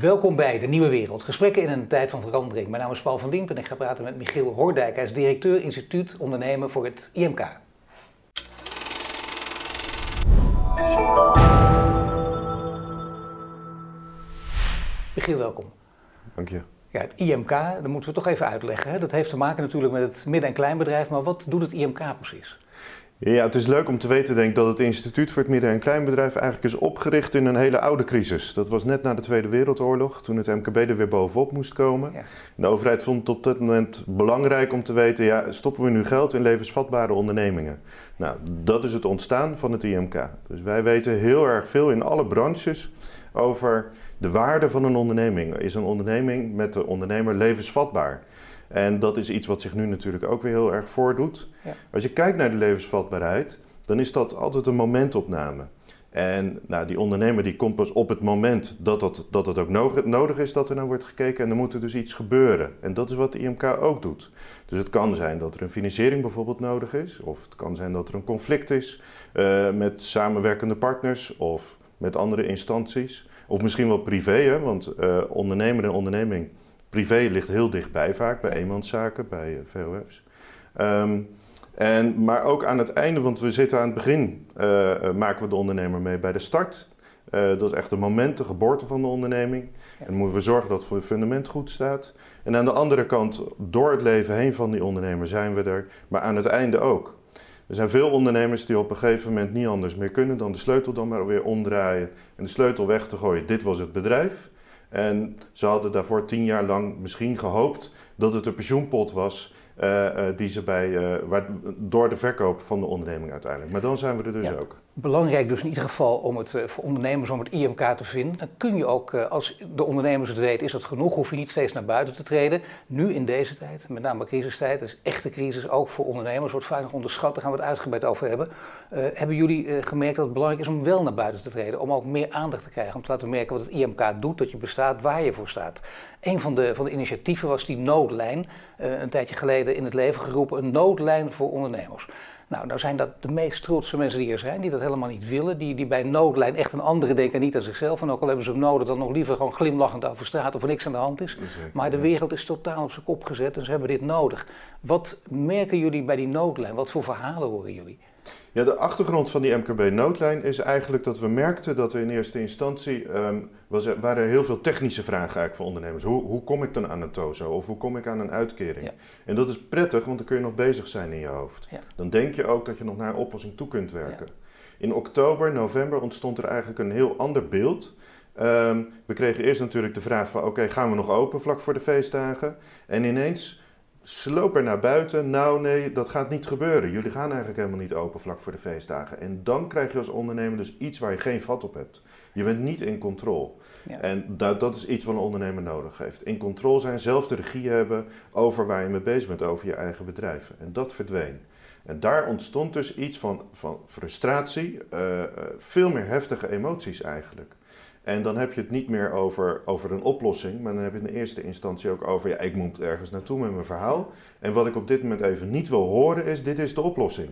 Welkom bij De Nieuwe Wereld. Gesprekken in een tijd van verandering. Mijn naam is Paul van Diepen en ik ga praten met Michiel Hoordijk. Hij is directeur instituut ondernemen voor het IMK. Michiel, welkom. Dank je. Ja, het IMK, dat moeten we toch even uitleggen. Hè? Dat heeft te maken natuurlijk met het midden- en kleinbedrijf, maar wat doet het IMK precies? Ja, het is leuk om te weten denk ik, dat het Instituut voor het Midden- en Kleinbedrijf eigenlijk is opgericht in een hele oude crisis. Dat was net na de Tweede Wereldoorlog, toen het MKB er weer bovenop moest komen. Ja. De overheid vond het op dat moment belangrijk om te weten, ja, stoppen we nu geld in levensvatbare ondernemingen? Nou, dat is het ontstaan van het IMK. Dus wij weten heel erg veel in alle branches over de waarde van een onderneming. Is een onderneming met de ondernemer levensvatbaar? En dat is iets wat zich nu natuurlijk ook weer heel erg voordoet. Ja. Als je kijkt naar de levensvatbaarheid, dan is dat altijd een momentopname. En nou, die ondernemer die komt pas op het moment dat, dat, dat het ook nodig, nodig is dat er naar wordt gekeken. En dan moet er dus iets gebeuren. En dat is wat de IMK ook doet. Dus het kan zijn dat er een financiering bijvoorbeeld nodig is. Of het kan zijn dat er een conflict is eh, met samenwerkende partners of met andere instanties. Of misschien wel privé, hè? want eh, ondernemer en onderneming privé ligt heel dichtbij vaak, bij eenmanszaken, bij eh, VOF's. Ehm, en, maar ook aan het einde, want we zitten aan het begin, eh, eh, maken we de ondernemer mee bij de start. Dat is echt het moment, de geboorte van de onderneming. En dan moeten we zorgen dat het fundament goed staat. En aan de andere kant, door het leven heen van die ondernemer zijn we er, maar aan het einde ook. Er zijn veel ondernemers die op een gegeven moment niet anders meer kunnen dan de sleutel dan maar weer omdraaien en de sleutel weg te gooien. Dit was het bedrijf. En ze hadden daarvoor tien jaar lang misschien gehoopt dat het een pensioenpot was uh, uh, die ze bij, uh, waar, door de verkoop van de onderneming uiteindelijk. Maar dan zijn we er dus Ja. ook. Belangrijk dus in ieder geval om het eh, voor ondernemers om het IMK te vinden. Dan kun je ook, eh, als de ondernemers het weten, is dat genoeg. Hoef je niet steeds naar buiten te treden. Nu in deze tijd, met name crisistijd, is echte crisis ook voor ondernemers, wordt vaak nog onderschat. Daar gaan we het uitgebreid over hebben. Eh, hebben jullie gemerkt dat het belangrijk is om wel naar buiten te treden? Om ook meer aandacht te krijgen, om te laten merken wat het IMK doet, dat je bestaat, waar je voor staat. Een van de, van de initiatieven was die noodlijn, een tijdje geleden in het leven geroepen, een noodlijn voor ondernemers. Nou, nou zijn dat de meest trotse mensen die er zijn, die dat helemaal niet willen. Die, die bij noodlijn echt een andere denken en niet aan zichzelf. En ook al hebben ze hem nodig, dan nog liever gewoon glimlachend over straat of er niks aan de hand is. Zeker, Maar de ja. wereld is totaal op zijn kop gezet en ze hebben dit nodig. Wat merken jullie bij die noodlijn? Wat voor verhalen horen jullie? Ja, de achtergrond van die MKB-noodlijn is eigenlijk dat we merkten dat er in eerste instantie ehm, was er, waren er heel veel technische vragen eigenlijk voor ondernemers. Hoe, hoe kom ik dan aan een TOZO of hoe kom ik aan een uitkering? Ja. En dat is prettig, want dan kun je nog bezig zijn in je hoofd. Ja. Dan denk je ook dat je nog naar een oplossing toe kunt werken. In oktober, november ontstond er eigenlijk een heel ander beeld. Ehm, we kregen eerst natuurlijk de vraag van, oké, gaan we nog open vlak voor de feestdagen? En ineens sloop er naar buiten, nou nee, dat gaat niet gebeuren. Jullie gaan eigenlijk helemaal niet open vlak voor de feestdagen. En dan krijg je als ondernemer dus iets waar je geen vat op hebt. Je bent niet in controle. Ja. En dat, dat is iets wat een ondernemer nodig heeft. In controle zijn, zelf de regie hebben over waar je mee bezig bent, over je eigen bedrijf. En dat verdween. En daar ontstond dus iets van, van frustratie, eh, eh, veel meer heftige emoties eigenlijk. En dan heb je het niet meer over, over een oplossing, maar dan heb je in de eerste instantie ook over, ja, ik moet ergens naartoe met mijn verhaal. En wat ik op dit moment even niet wil horen is, dit is de oplossing.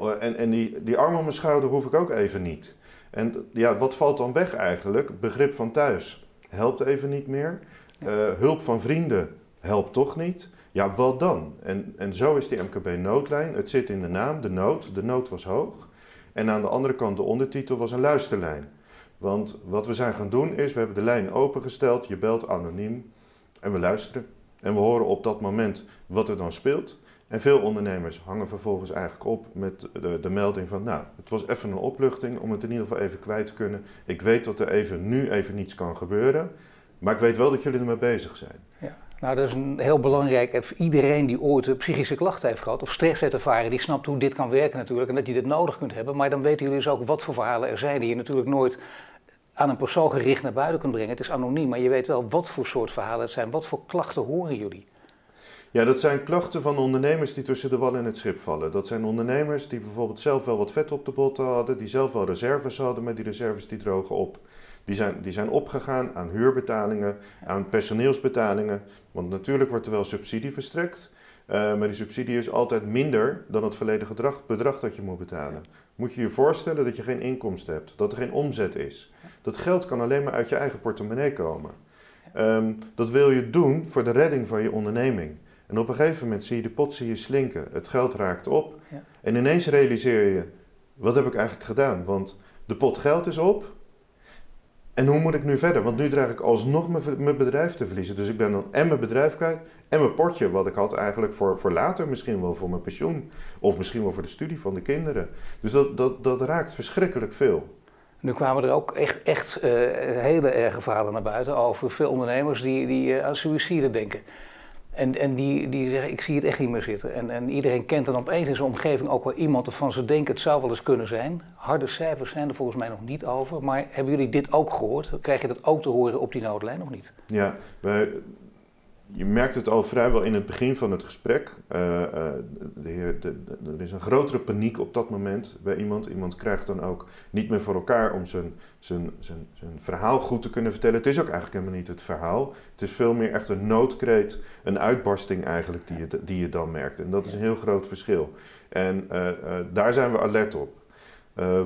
Uh, En, en die, die arm om mijn schouder hoef ik ook even niet. En ja, wat valt dan weg eigenlijk? Begrip van thuis helpt even niet meer. Uh, hulp van vrienden helpt toch niet. Ja, wat dan? En, en zo is die MKB-noodlijn. Het zit in de naam, de nood. De nood was hoog. En aan de andere kant, de ondertitel was een luisterlijn. Want wat we zijn gaan doen is, we hebben de lijn opengesteld. Je belt anoniem en we luisteren. En we horen op dat moment wat er dan speelt. En veel ondernemers hangen vervolgens eigenlijk op met de, de melding van, nou, het was even een opluchting om het in ieder geval even kwijt te kunnen. Ik weet dat er even, nu even niets kan gebeuren, maar ik weet wel dat jullie ermee bezig zijn. Ja. Nou, dat is een heel belangrijk. Iedereen die ooit eh, psychische klachten heeft gehad of stress heeft ervaren, die snapt hoe dit kan werken natuurlijk en dat je dit nodig kunt hebben. Maar dan weten jullie dus ook wat voor verhalen er zijn die je natuurlijk nooit aan een persoon gericht naar buiten kunt brengen. Het is anoniem, maar je weet wel wat voor soort verhalen het zijn. Wat voor klachten horen jullie? Ja, dat zijn klachten van ondernemers die tussen de wal en het schip vallen. Dat zijn ondernemers die bijvoorbeeld zelf wel wat vet op de botten hadden, die zelf wel reserves hadden, maar die reserves die drogen op. Die zijn, die zijn opgegaan aan huurbetalingen, aan personeelsbetalingen. Want natuurlijk wordt er wel subsidie verstrekt. Uh, maar die subsidie is altijd minder dan het volledige bedrag dat je moet betalen. Moet je je voorstellen dat je geen inkomsten hebt, dat er geen omzet is. Dat geld kan alleen maar uit je eigen portemonnee komen. Ehm, dat wil je doen voor de redding van je onderneming. En op een gegeven moment zie je de pot zie je slinken. Het geld raakt op. Ja. En ineens realiseer je, wat heb ik eigenlijk gedaan? Want de pot geld is op. En hoe moet ik nu verder? Want nu draag ik alsnog mijn bedrijf te verliezen. Dus ik ben dan en mijn bedrijf kwijt en mijn potje, wat ik had eigenlijk voor, voor later, misschien wel voor mijn pensioen. Of misschien wel voor de studie van de kinderen. Dus dat, dat, dat raakt verschrikkelijk veel. Nu kwamen er ook echt, echt uh, hele erge verhalen naar buiten over veel ondernemers die, die uh, aan suïcide denken. En, en die, die zeggen, ik zie het echt niet meer zitten. En, en iedereen kent dan opeens in zijn omgeving ook wel iemand waarvan ze denken het zou wel eens kunnen zijn. Harde cijfers zijn er volgens mij nog niet over. Maar hebben jullie dit ook gehoord? Krijg je dat ook te horen op die noodlijn of niet? Ja, wij, je merkt het al vrijwel in het begin van het gesprek. De heer, de, er is een grotere paniek op dat moment bij iemand. Iemand krijgt dan ook niet meer voor elkaar om zijn, zijn, zijn, zijn verhaal goed te kunnen vertellen. Het is ook eigenlijk helemaal niet het verhaal. Het is veel meer echt een noodkreet, een uitbarsting eigenlijk die je, die je dan merkt. En dat is een heel groot verschil. En uh, daar zijn we alert op.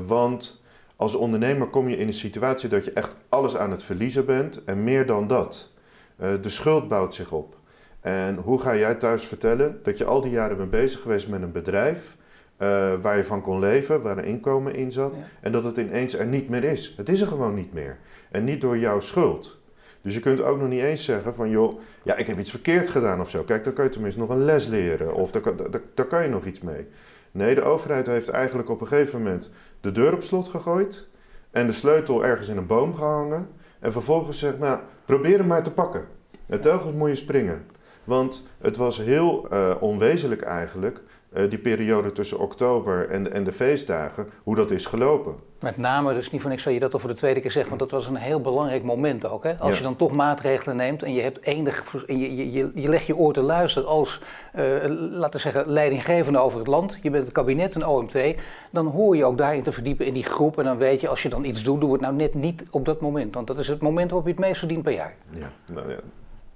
want als ondernemer kom je in een situatie dat je echt alles aan het verliezen bent en meer dan dat. Eh, de schuld bouwt zich op. En hoe ga jij thuis vertellen dat je al die jaren bent bezig geweest met een bedrijf uh, waar je van kon leven, waar een inkomen in zat, en dat het ineens er niet meer is? Het is er gewoon niet meer. En niet door jouw schuld. Dus je kunt ook nog niet eens zeggen van, joh, ja, ik heb iets verkeerd gedaan of zo. Kijk, dan kan je tenminste nog een les leren of daar, daar, daar kan je nog iets mee. Nee, de overheid heeft eigenlijk op een gegeven moment de deur op slot gegooid en de sleutel ergens in een boom gehangen. En vervolgens zegt, nou, probeer hem maar te pakken. En telkens moet je springen. Want het was heel uh, onwezenlijk eigenlijk, uh, die periode tussen oktober en, en de feestdagen, hoe dat is gelopen. Met name, dus niet voor niks dat je dat al voor de tweede keer zegt, want dat was een heel belangrijk moment ook. Hè? Als je dan toch maatregelen neemt en je, hebt enig, en je, je, je, legt je oor te luisteren als, uh, laten we zeggen, leidinggevende over het land. Je bent het kabinet, een OMT. Dan hoor je ook daarin te verdiepen in die groep. En dan weet je, als je dan iets doet, doe het nou net niet op dat moment. Want dat is het moment waarop je het meest verdient per jaar. Ja, nou ja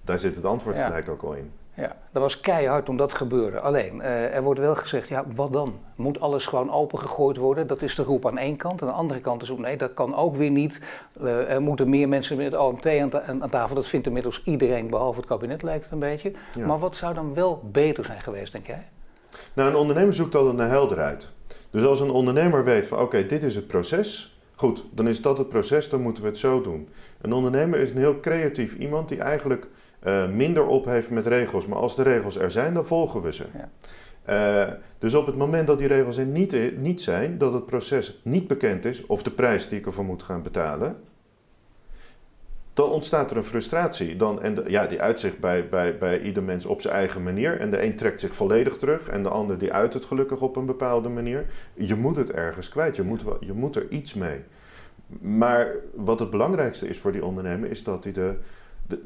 daar zit het antwoord gelijk ook al in. Ja, dat was keihard toen dat gebeurde. Alleen, uh, er wordt wel gezegd, ja, wat dan? Moet alles gewoon opengegooid worden? Dat is de roep aan één kant. Aan de andere kant is ook, nee, dat kan ook weer niet. Uh, er moeten meer mensen met het OMT aan, aan, tafel. Dat vindt inmiddels iedereen, behalve het kabinet lijkt het een beetje. Maar wat zou dan wel beter zijn geweest, denk jij? Nou, een ondernemer zoekt altijd naar helderheid. Dus als een ondernemer weet van, oké, dit is het proces... Goed, dan is dat het proces, dan moeten we het zo doen. Een ondernemer is een heel creatief iemand die eigenlijk uh, minder op heeft met regels. Maar als de regels er zijn, dan volgen we ze. Ja. Uh, dus op het moment dat die regels er niet, niet zijn, dat het proces niet bekend is, of de prijs die ik ervoor moet gaan betalen, dan ontstaat er een frustratie. Dan, en ja, die uitzicht bij, bij, bij ieder mens op zijn eigen manier. En de een trekt zich volledig terug en de ander die uit het gelukkig op een bepaalde manier. Je moet het ergens kwijt, je moet, je moet er iets mee. Maar wat het belangrijkste is voor die ondernemer, is dat hij de, de,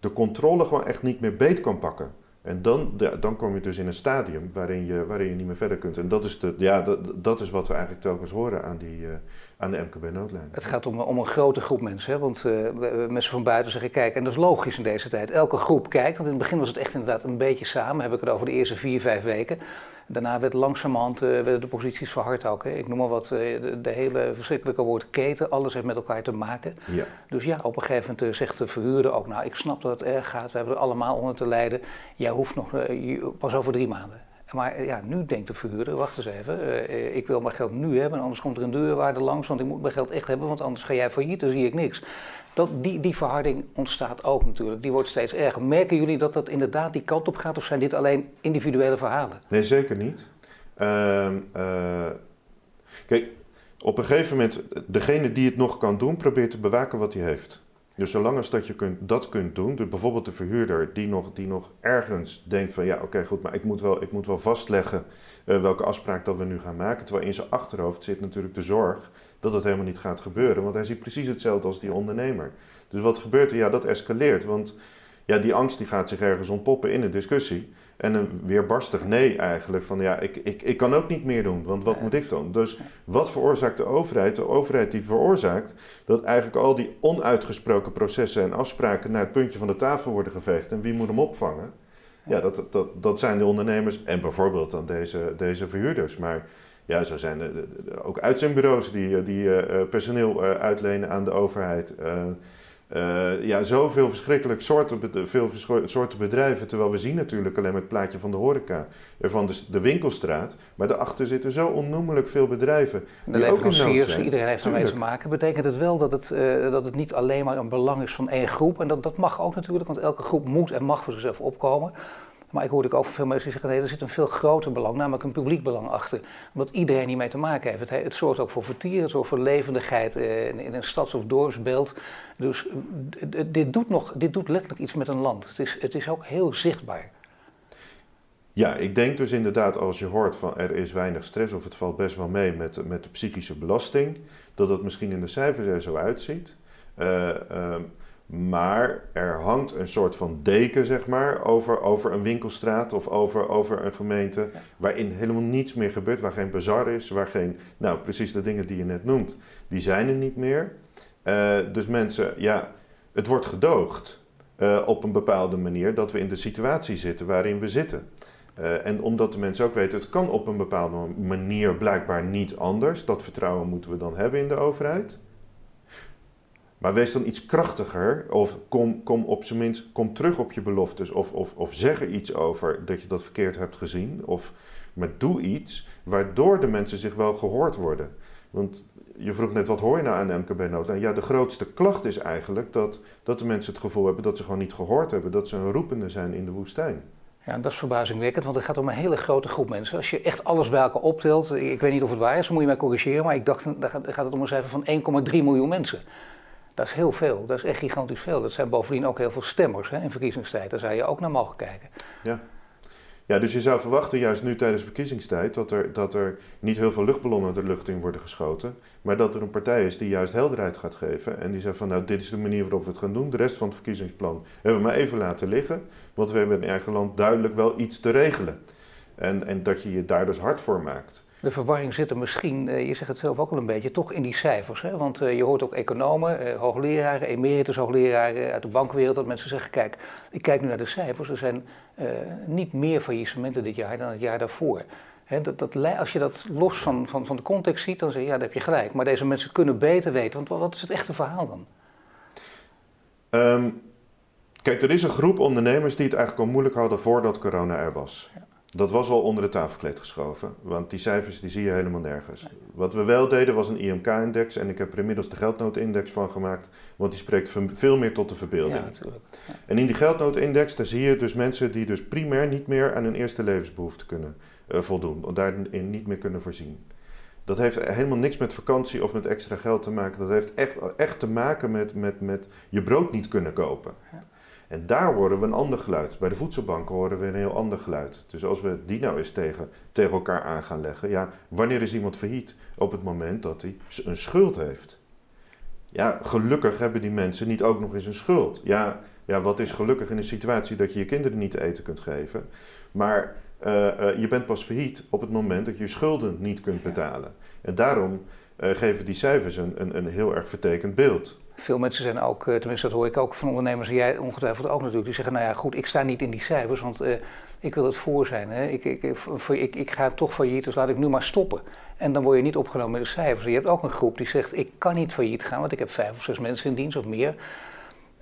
de controle gewoon echt niet meer beet kan pakken. En dan, dan kom je dus in een stadium waarin je, waarin je niet meer verder kunt. En dat is, de, ja, dat, dat is wat we eigenlijk telkens horen aan, die, uh, aan de MKB-noodlijn. Het gaat om, om een grote groep mensen. Hè? Want uh, mensen van buiten zeggen, kijk, en dat is logisch in deze tijd. Elke groep kijkt, want in het begin was het echt inderdaad een beetje samen. Heb ik het over de eerste vier, vijf weken. Daarna werd langzamerhand uh, werden de posities verhard ook. Hè. Ik noem maar wat, uh, de, de, hele verschrikkelijke woord keten, alles heeft met elkaar te maken. Ja. Dus ja, op een gegeven moment uh, zegt de verhuurder ook, nou ik snap dat het erg gaat, we hebben er allemaal onder te lijden. Jij hoeft nog pas over drie maanden. Maar ja, nu denkt de verhuurder, wacht eens even, ik wil mijn geld nu hebben, anders komt er een deurwaarde langs, want ik moet mijn geld echt hebben, want anders ga jij failliet, dan zie ik niks. Dat, die, die verharding ontstaat ook natuurlijk. Die wordt steeds erger. Merken jullie dat dat inderdaad die kant op gaat of zijn dit alleen individuele verhalen? Nee, zeker niet. Uh, uh, kijk, op een gegeven moment, degene die het nog kan doen, probeert te bewaken wat hij heeft. Dus zolang als dat je kunt, dat kunt doen, dus bijvoorbeeld de verhuurder die nog, die nog ergens denkt van ja oké goed, maar ik moet wel, ik moet wel vastleggen uh, welke afspraak dat we nu gaan maken. Terwijl in zijn achterhoofd zit natuurlijk de zorg dat het helemaal niet gaat gebeuren. Want hij ziet precies hetzelfde als die ondernemer. Dus wat gebeurt er? Ja, dat escaleert. Want ja, die angst die gaat zich ergens ontpoppen in een discussie. En een weerbarstig nee eigenlijk. Van ja, ik, ik, ik kan ook niet meer doen, want wat moet ik dan? Dus wat veroorzaakt de overheid? De overheid die veroorzaakt dat eigenlijk al die onuitgesproken processen en afspraken naar het puntje van de tafel worden geveegd. En wie moet hem opvangen? Ja, dat, dat, dat zijn de ondernemers en bijvoorbeeld dan deze, deze verhuurders. Maar ja, zo zijn er ook uitzendbureaus die, die uh, personeel uh, uitlenen aan de overheid. Uh, ja, zoveel verschrikkelijk soorten, veel soorten bedrijven. Terwijl we zien natuurlijk alleen maar het plaatje van de horeca, van de, de winkelstraat. Maar daarachter zitten zo onnoemelijk veel bedrijven. De leveranciers, iedereen heeft ermee te maken. Betekent het wel dat het, uh, dat het niet alleen maar een belang is van één groep. En dat, dat mag ook natuurlijk, want elke groep moet en mag voor zichzelf opkomen. Maar ik hoorde ook veel mensen zeggen, nee, er zit een veel groter belang, namelijk een publiek belang achter. Omdat iedereen hiermee te maken heeft. Het, het zorgt ook voor vertier, het zorgt voor levendigheid eh, in, in, een stads- of dorpsbeeld. Dus dit doet, nog, dit doet letterlijk iets met een land. Het is, het is ook heel zichtbaar. Ja, ik denk dus inderdaad als je hoort van er is weinig stress of het valt best wel mee met, met de psychische belasting, dat het misschien in de cijfers er zo uitziet. Uh, maar er hangt een soort van deken, zeg maar, over, over een winkelstraat of over, over een gemeente. Waarin helemaal niets meer gebeurt, waar geen bazar is, waar geen. Nou, precies de dingen die je net noemt, die zijn er niet meer. Uh, dus mensen, ja, het wordt gedoogd uh, op een bepaalde manier dat we in de situatie zitten waarin we zitten. Uh, en omdat de mensen ook weten, het kan op een bepaalde manier blijkbaar niet anders. Dat vertrouwen moeten we dan hebben in de overheid. Maar wees dan iets krachtiger of kom, kom op zijn minst kom terug op je beloftes of, of, of zeg er iets over dat je dat verkeerd hebt gezien. Of, maar doe iets waardoor de mensen zich wel gehoord worden. Want je vroeg net, wat hoor je nou aan MKB-nood? Nou ja, de grootste klacht is eigenlijk dat, dat de mensen het gevoel hebben dat ze gewoon niet gehoord hebben. Dat ze een roepende zijn in de woestijn. Ja, dat is verbazingwekkend, want het gaat om een hele grote groep mensen. Als je echt alles bij elkaar optelt, ik weet niet of het waar is, dan moet je mij corrigeren, maar ik dacht, dan gaat het om een cijfer van 1,3 miljoen mensen. Dat is heel veel, dat is echt gigantisch veel. Dat zijn bovendien ook heel veel stemmers hè, in verkiezingstijd. Daar zou je ook naar mogen kijken. Ja. Ja, dus je zou verwachten, juist nu tijdens verkiezingstijd, dat er, dat er niet heel veel luchtballonnen de lucht in worden geschoten. Maar dat er een partij is die juist helderheid gaat geven. En die zegt van nou, dit is de manier waarop we het gaan doen. De rest van het verkiezingsplan hebben we maar even laten liggen. Want we hebben in eigen land duidelijk wel iets te regelen. En, en dat je je daar dus hard voor maakt. De verwarring zit er misschien, eh, je zegt het zelf ook al een beetje, toch in die cijfers. Hè? Want eh, je hoort ook economen, eh, hoogleraren, emeritus hoogleraren uit de bankwereld, dat mensen zeggen, kijk, ik kijk nu naar de cijfers, er zijn niet meer faillissementen dit jaar dan het jaar daarvoor. dat, dat, als je dat los van, van, van de context ziet, dan zeg je, ja, dan heb je gelijk. Maar deze mensen kunnen beter weten, want wat is het echte verhaal dan? Ehm, kijk, er is een groep ondernemers die het eigenlijk al moeilijk hadden voordat corona er was. Ja. Dat was al onder de tafelkleed geschoven, want die cijfers die zie je helemaal nergens. Wat we wel deden was een IMK-index en ik heb er inmiddels de geldnoodindex van gemaakt, want die spreekt veel meer tot de verbeelding. Ja. En in die geldnoodindex, daar zie je dus mensen die dus primair niet meer aan hun eerste levensbehoefte kunnen uh, voldoen, daarin niet meer kunnen voorzien. Dat heeft helemaal niks met vakantie of met extra geld te maken. Dat heeft echt, echt te maken met, met, met je brood niet kunnen kopen. Ja. En daar horen we een ander geluid. Bij de voedselbanken horen we een heel ander geluid. Dus als we die nou eens tegen, tegen elkaar aan gaan leggen. Ja, wanneer is iemand failliet? Op het moment dat hij een schuld heeft. Ja, gelukkig hebben die mensen niet ook nog eens een schuld. Ja, ja wat is gelukkig in een situatie dat je je kinderen niet te eten kunt geven. Maar uh, uh, je bent pas failliet op het moment dat je je schulden niet kunt betalen. En daarom uh, geven die cijfers een, een, een heel erg vertekend beeld. Veel mensen zijn ook, eh, tenminste dat hoor ik ook van ondernemers en jij ongetwijfeld ook natuurlijk, die zeggen, nou ja goed, ik sta niet in die cijfers, want uh, ik wil het voor zijn. Hè. Ik, ik, ik, ik, ga toch failliet, dus laat ik nu maar stoppen. En dan word je niet opgenomen met de cijfers. Je hebt ook een groep die zegt, ik kan niet failliet gaan, want ik heb vijf of zes mensen in dienst of meer.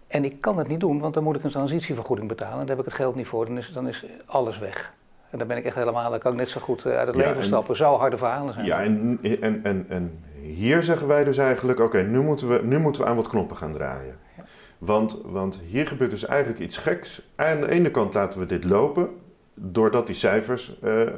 En ik kan het niet doen, want dan moet ik een transitievergoeding betalen. En daar heb ik het geld niet voor, dan is, dan is alles weg. En dan ben ik echt helemaal, dan kan ik net zo goed eh, uit het leven stappen. Zo harde verhalen zijn. Ja, en, en, en, en hier zeggen wij dus eigenlijk, oké, nu, moeten we, nu moeten we aan wat knoppen gaan draaien. Want, want hier gebeurt dus eigenlijk iets geks. Aan de ene kant laten we dit lopen, doordat die cijfers uh, uh,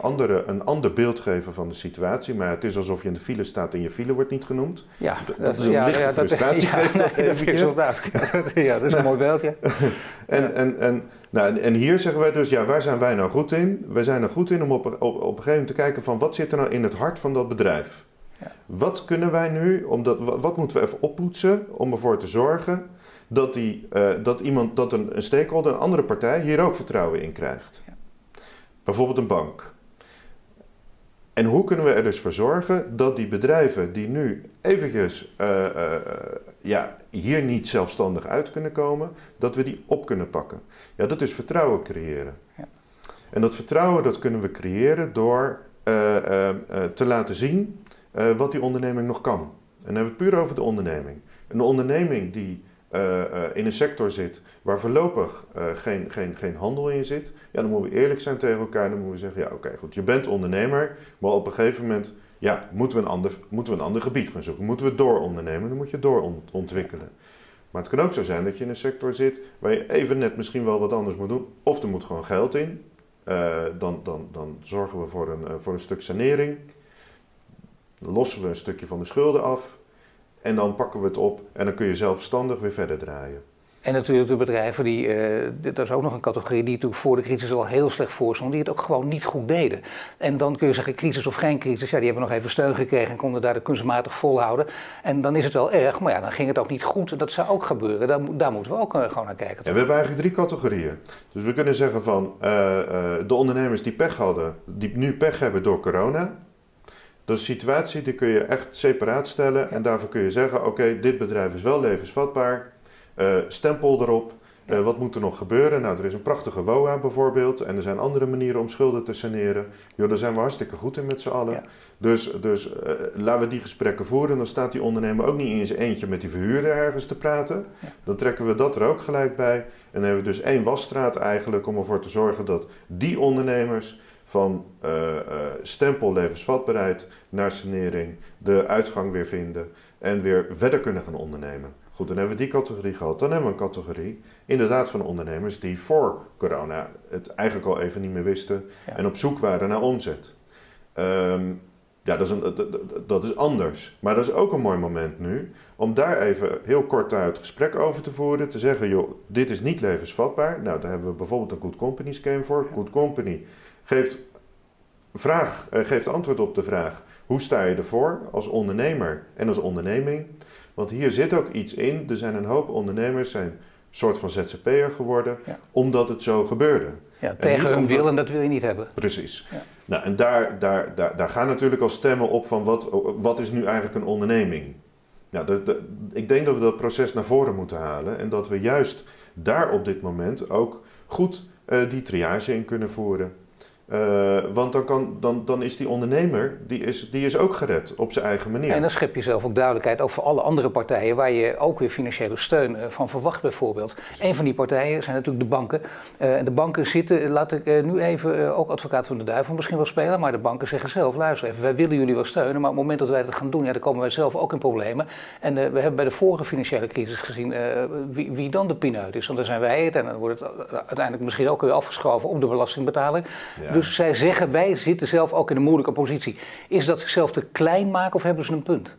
andere, een ander beeld geven van de situatie. Maar het is alsof je in de file staat en je file wordt niet genoemd. Ja, dat, dat is een ja, lichte ja, frustratie. Dat, ja, nee, dat is ja, dat is een mooi beeld, ja. en, en, en, nou, en hier zeggen wij dus, ja, waar zijn wij nou goed in? Wij zijn er goed in om op, op, op een gegeven moment te kijken van wat zit er nou in het hart van dat bedrijf. Wat kunnen wij nu, omdat, wat moeten we even oppoetsen om ervoor te zorgen dat, die, uh, dat, iemand, dat een, een stakeholder, een andere partij, hier ook vertrouwen in krijgt? Ja. Bijvoorbeeld een bank. En hoe kunnen we er dus voor zorgen dat die bedrijven die nu eventjes uh, uh, ja, hier niet zelfstandig uit kunnen komen, dat we die op kunnen pakken? Ja, dat is vertrouwen creëren. Ja. En dat vertrouwen dat kunnen we creëren door te laten zien wat die onderneming nog kan. En dan hebben we het puur over de onderneming. Een onderneming die, in een sector zit waar voorlopig geen, geen, geen handel in zit, ja, dan moeten we eerlijk zijn tegen elkaar. Dan moeten we zeggen, ja oké goed, je bent ondernemer, maar op een gegeven moment ja, moeten, we een ander, moeten we een ander gebied gaan zoeken. Moeten we door ondernemen, dan moet je door ontwikkelen. Maar het kan ook zo zijn dat je in een sector zit waar je even net misschien wel wat anders moet doen. Of er moet gewoon geld in. dan, dan, dan zorgen we voor een, voor een stuk sanering. Lossen we een stukje van de schulden af. En dan pakken we het op en dan kun je zelfstandig weer verder draaien. En natuurlijk de bedrijven, die, uh, dat is ook nog een categorie die natuurlijk voor de crisis al heel slecht voor stonden, die het ook gewoon niet goed deden. En dan kun je zeggen, crisis of geen crisis, ja, die hebben nog even steun gekregen en konden daar de kunstmatig volhouden. En dan is het wel erg, maar ja, dan ging het ook niet goed. Dat zou ook gebeuren, daar, daar moeten we ook uh, gewoon naar kijken. Ja, we hebben eigenlijk drie categorieën. Dus we kunnen zeggen van uh, de ondernemers die pech hadden, die nu pech hebben door corona, dat is een situatie die kun je echt separaat stellen en daarvoor kun je zeggen: oké, dit bedrijf is wel levensvatbaar, uh, stempel erop. Uh, wat moet er nog gebeuren? Nou, er is een prachtige WOA bijvoorbeeld en er zijn andere manieren om schulden te saneren. Jo, daar zijn we hartstikke goed in met z'n allen. Dus, dus uh, laten we die gesprekken voeren. Dan staat die ondernemer ook niet in zijn eentje met die verhuurder ergens te praten. Dan trekken we dat er ook gelijk bij. En dan hebben we dus één wasstraat eigenlijk om ervoor te zorgen dat die ondernemers van uh, uh, stempel levensvatbaarheid naar sanering, de uitgang weer vinden en weer verder kunnen gaan ondernemen. Goed, dan hebben we die categorie gehad. Dan hebben we een categorie inderdaad van ondernemers die voor corona het eigenlijk al even niet meer wisten en op zoek waren naar omzet. Um, ja, dat is, een, dat is anders. Maar dat is ook een mooi moment nu om daar even heel kort het gesprek over te voeren. Te zeggen, joh, dit is niet levensvatbaar. Nou, daar hebben we bijvoorbeeld een Good Company scheme voor. Good Company geeft, vraag, uh, geeft antwoord op de vraag: hoe sta je ervoor als ondernemer en als onderneming? Want hier zit ook iets in. Er zijn een hoop ondernemers zijn een soort van ZZP'er geworden, omdat het zo gebeurde. Ja, tegen hun wil en dat wil je niet hebben. Precies. Ja. Nou, en daar, daar, daar, daar gaan natuurlijk al stemmen op van wat, wat is nu eigenlijk een onderneming? Nou, de, de, ik denk dat we dat proces naar voren moeten halen en dat we juist daar op dit moment ook goed uh, die triage in kunnen voeren. Uh, want dan, kan, dan, dan is die ondernemer, die is, die is ook gered op zijn eigen manier. En dan schep je zelf ook duidelijkheid over alle andere partijen waar je ook weer financiële steun uh, van verwacht bijvoorbeeld. Een van die partijen zijn natuurlijk de banken. Uh, de banken zitten, laat ik nu even ook advocaat van de duivel misschien wel spelen, maar de banken zeggen zelf, luister even, wij willen jullie wel steunen, maar op het moment dat wij dat gaan doen, ja, dan komen wij zelf ook in problemen. En we hebben bij de vorige financiële crisis gezien wie, wie, dan de pineut is. Want dan zijn wij het en dan wordt het uiteindelijk misschien ook weer afgeschoven op de belastingbetaler. Ja. Dus zij zeggen, wij zitten zelf ook in een moeilijke positie. Is dat zichzelf te klein maken of hebben ze een punt?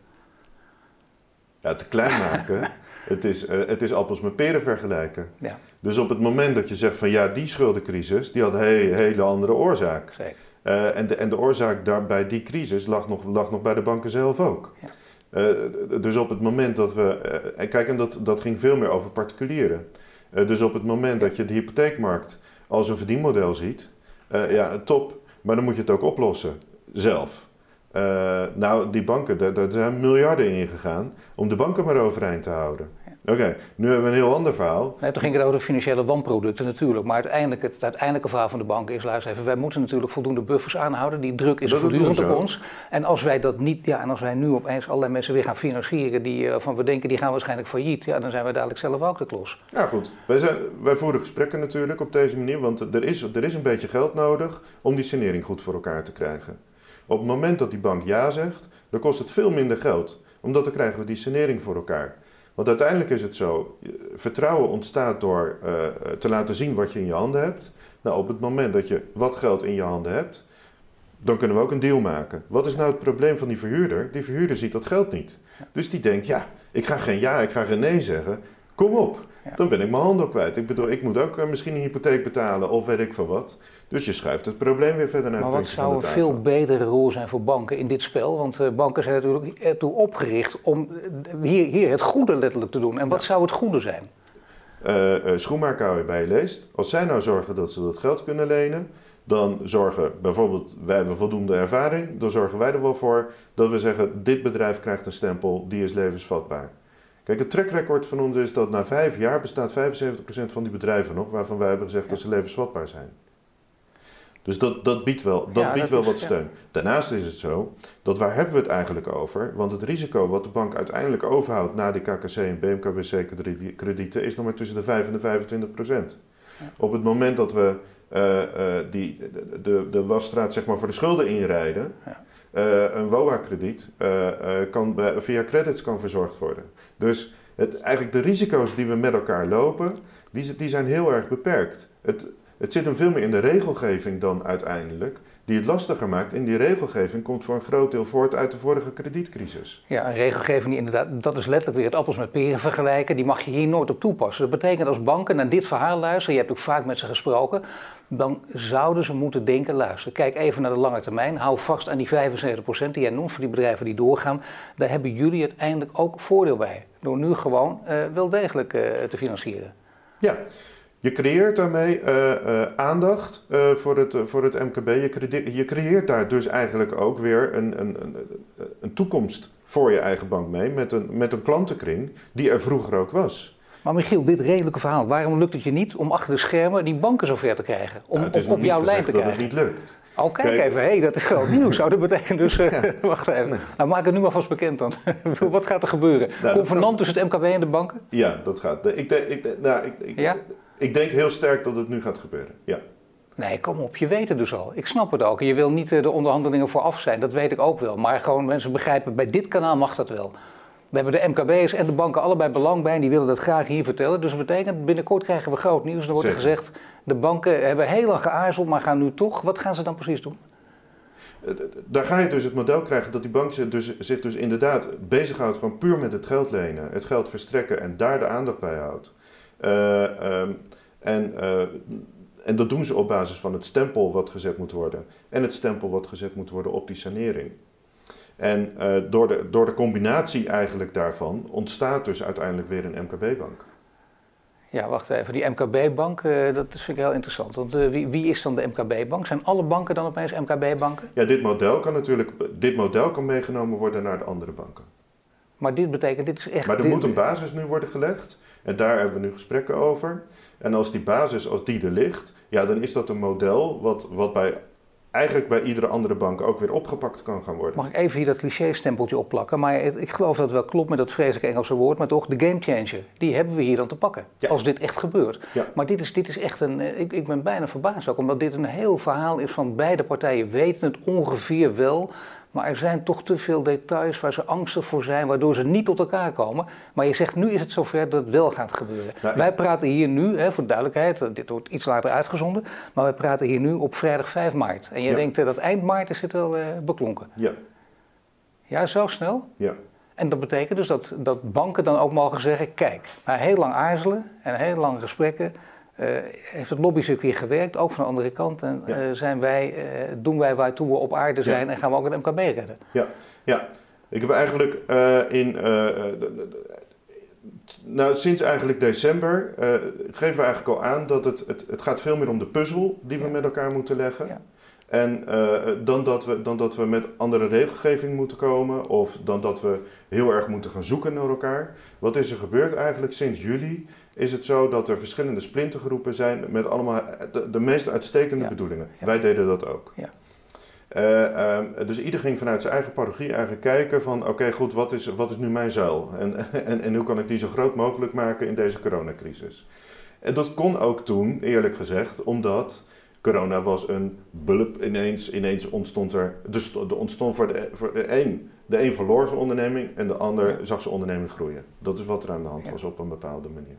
Ja, te klein maken. het, is, uh, het is appels met peren vergelijken. Ja. Dus op het moment dat je zegt van ja, die schuldencrisis, die had een he hele andere oorzaak. Zeker. Uh, en, de, en de oorzaak daar, bij die crisis lag nog, lag nog bij de banken zelf ook. Ja. Uh, dus op het moment dat we. en kijk, en dat, dat ging veel meer over particulieren. dus op het moment dat je de hypotheekmarkt als een verdienmodel ziet, uh, ja, top. Maar dan moet je het ook oplossen, zelf. Uh, nou, die banken, daar, daar, zijn miljarden in gegaan om de banken maar overeind te houden. Oké, nu hebben we een heel ander verhaal. Nee, toen ging het over de financiële wanproducten natuurlijk. Maar uiteindelijk, het, uiteindelijke verhaal van de banken is, luister even, wij moeten natuurlijk voldoende buffers aanhouden. Die druk is voortdurend op ons. En als wij dat niet, ja, en als wij nu opeens allerlei mensen weer gaan financieren die uh, van we denken die gaan waarschijnlijk failliet, ja, dan zijn wij dadelijk zelf ook de klos. Ja, goed. Wij, zijn, wij voeren gesprekken natuurlijk op deze manier, want er is, er is een beetje geld nodig om die sanering goed voor elkaar te krijgen. Op het moment dat die bank ja zegt, dan kost het veel minder geld, omdat dan krijgen we die sanering voor elkaar. Want uiteindelijk is het zo, vertrouwen ontstaat door uh, te laten zien wat je in je handen hebt. Nou, op het moment dat je wat geld in je handen hebt, dan kunnen we ook een deal maken. Wat is nou het probleem van die verhuurder? Die verhuurder ziet dat geld niet. Dus die denkt, ja, ik ga geen ja, ik ga geen nee zeggen. Kom op, dan ben ik mijn handen op kwijt. Ik bedoel, ik moet ook uh, misschien een hypotheek betalen of weet ik van wat. Dus je schuift het probleem weer verder naar maar het Maar wat zou een veel betere rol zijn voor banken in dit spel? Want uh, banken zijn natuurlijk ertoe opgericht om hier, hier het goede letterlijk te doen. En wat ja. zou het goede zijn? Uh, schoenmaker bij je leest. Als zij nou zorgen dat ze dat geld kunnen lenen, dan zorgen bijvoorbeeld, wij hebben voldoende ervaring, dan zorgen wij er wel voor dat we zeggen: dit bedrijf krijgt een stempel, die is levensvatbaar. Kijk, het trackrecord van ons is dat na vijf jaar bestaat 75% van die bedrijven nog waarvan wij hebben gezegd dat ze levensvatbaar zijn. Dus dat, dat biedt wel, dat Ja, biedt dat wel is- wat ja. steun. Daarnaast is het zo dat waar hebben we het eigenlijk over? Want het risico wat de bank uiteindelijk overhoudt na die KKC en BMKBC-kredieten is nog maar tussen de 5 en de 25 procent. Op het moment dat we eh, eh, die, de, de, de wasstraat zeg maar, voor de schulden inrijden, Ja. Eh, een WOA-krediet eh, eh, kan via credits kan verzorgd worden. Dus het, eigenlijk de risico's die we met elkaar lopen, die, die zijn heel erg beperkt. Het, het zit hem veel meer in de regelgeving dan uiteindelijk, die het lastiger maakt. En die regelgeving komt voor een groot deel voort uit de vorige kredietcrisis. Ja, een regelgeving die inderdaad, dat is letterlijk weer het appels met peren vergelijken. Die mag je hier nooit op toepassen. Dat betekent als banken naar dit verhaal luisteren, je hebt ook vaak met ze gesproken, dan zouden ze moeten denken, luister, kijk even naar de lange termijn. Hou vast aan die 75% die jij noemt voor die bedrijven die doorgaan. Daar hebben jullie uiteindelijk ook voordeel bij. Door nu gewoon eh, wel degelijk eh, te financieren. Ja, je creëert daarmee eh, aandacht voor, het, voor het MKB. Je, crede- je creëert daar dus eigenlijk ook weer een, een, een, een toekomst voor je eigen bank mee. Met een, met een klantenkring die er vroeger ook was. Maar Michiel, dit redelijke verhaal, waarom lukt het je niet om achter de schermen die banken zover te krijgen? Om Nou, is op, jouw lijn te dat krijgen? het niet lukt. Oh, kijk, Kijk. even, hé, dat is groot nieuws. Zou dat betekenen dus, eh, wacht even. Nou, maak het nu maar vast bekend dan. Wat gaat er gebeuren? dat Convenant tussen het MKB en de banken? Ja, dat gaat. Ik, denk- ik, nou, ik, ik, Ja? ik denk heel sterk dat het nu gaat gebeuren. Ja. Nee, kom op, je weet het dus al. Ik snap het ook. Je wil niet eh, de onderhandelingen vooraf zijn, dat weet ik ook wel. Maar gewoon mensen begrijpen, bij dit kanaal mag dat wel. We hebben de MKB'ers en de banken allebei belang bij en die willen dat graag hier vertellen. Dus dat betekent, binnenkort krijgen we groot nieuws. Wordt er Zeker. gezegd, de banken hebben heel lang geaarzeld, maar gaan nu toch. Wat gaan ze dan precies doen? Eh, Daar ga je dus het model krijgen dat die bank zich dus, zich dus inderdaad bezighoudt gewoon puur met het geld lenen, het geld verstrekken en daar de aandacht bij houdt. Eh, ehm, en, eh, en dat doen ze op basis van het stempel wat gezet moet worden en het stempel wat gezet moet worden op die sanering. En eh, door, de, door de combinatie eigenlijk daarvan ontstaat dus uiteindelijk weer een MKB-bank. Ja, wacht even. Die MKB-bank, eh, dat vind ik heel interessant. Want eh, wie, wie is dan de MKB-bank? Zijn alle banken dan opeens MKB-banken? Ja, dit model kan natuurlijk dit model kan meegenomen worden naar de andere banken. Maar dit betekent, dit is echt... Maar er dit- moet een basis nu worden gelegd. En daar hebben we nu gesprekken over. En als die basis, als die er ligt, ja, dan is dat een model wat, wat bij, eigenlijk bij iedere andere bank ook weer opgepakt kan gaan worden. Mag ik even hier dat cliché-stempeltje opplakken? Maar ik geloof dat het wel klopt met dat vreselijke Engelse woord, maar toch de gamechanger. Die hebben we hier dan te pakken, Ja. als dit echt gebeurt. Ja. Maar dit is, dit is echt een, eh, ik, ik ben bijna verbaasd ook, omdat dit een heel verhaal is van beide partijen weten het ongeveer wel. Maar er zijn toch te veel details waar ze angstig voor zijn, waardoor ze niet tot elkaar komen. Maar je zegt, nu is het zover dat het wel gaat gebeuren. Nou, wij praten hier nu, hè, voor de duidelijkheid, eh, dit wordt iets later uitgezonden, maar wij praten hier nu op vrijdag 5 maart. En je Ja. denkt eh, dat eind maart is het wel eh, beklonken. Ja, Ja, zo snel? ja. En dat betekent dus dat, dat banken dan ook mogen zeggen: kijk, na heel lang aarzelen en heel lange gesprekken. Eh, heeft het lobbycircuit gewerkt, ook van de andere kant. En Ja. eh, zijn wij, eh, doen wij waartoe we op aarde zijn en gaan we ook het MKB redden. Ja, ik heb eigenlijk in. nou, sinds eigenlijk december geven we eigenlijk al aan dat het, het, het gaat veel meer om de puzzel die we Ja. met elkaar moeten leggen. Ja. En eh, dan, dat we, dan dat we met andere regelgeving moeten komen of dan dat we heel erg moeten gaan zoeken naar elkaar. Wat is er gebeurd eigenlijk sinds juli? Is het zo dat er verschillende splintergroepen zijn met allemaal de, de meest uitstekende Ja. bedoelingen? Ja. Wij deden dat ook. Ja. Eh, ehm, dus ieder ging vanuit zijn eigen parochie eigenlijk kijken van oké goed, wat is, wat is nu mijn zuil? En, en, en hoe kan ik die zo groot mogelijk maken in deze coronacrisis? En dat kon ook toen, eerlijk gezegd, omdat corona was een bulp. Ineens, ineens ontstond er, dus er ontstond voor de, voor de een, de een verloor zijn onderneming en de ander zag zijn onderneming groeien. Dat is wat er aan de hand Ja. was op een bepaalde manier.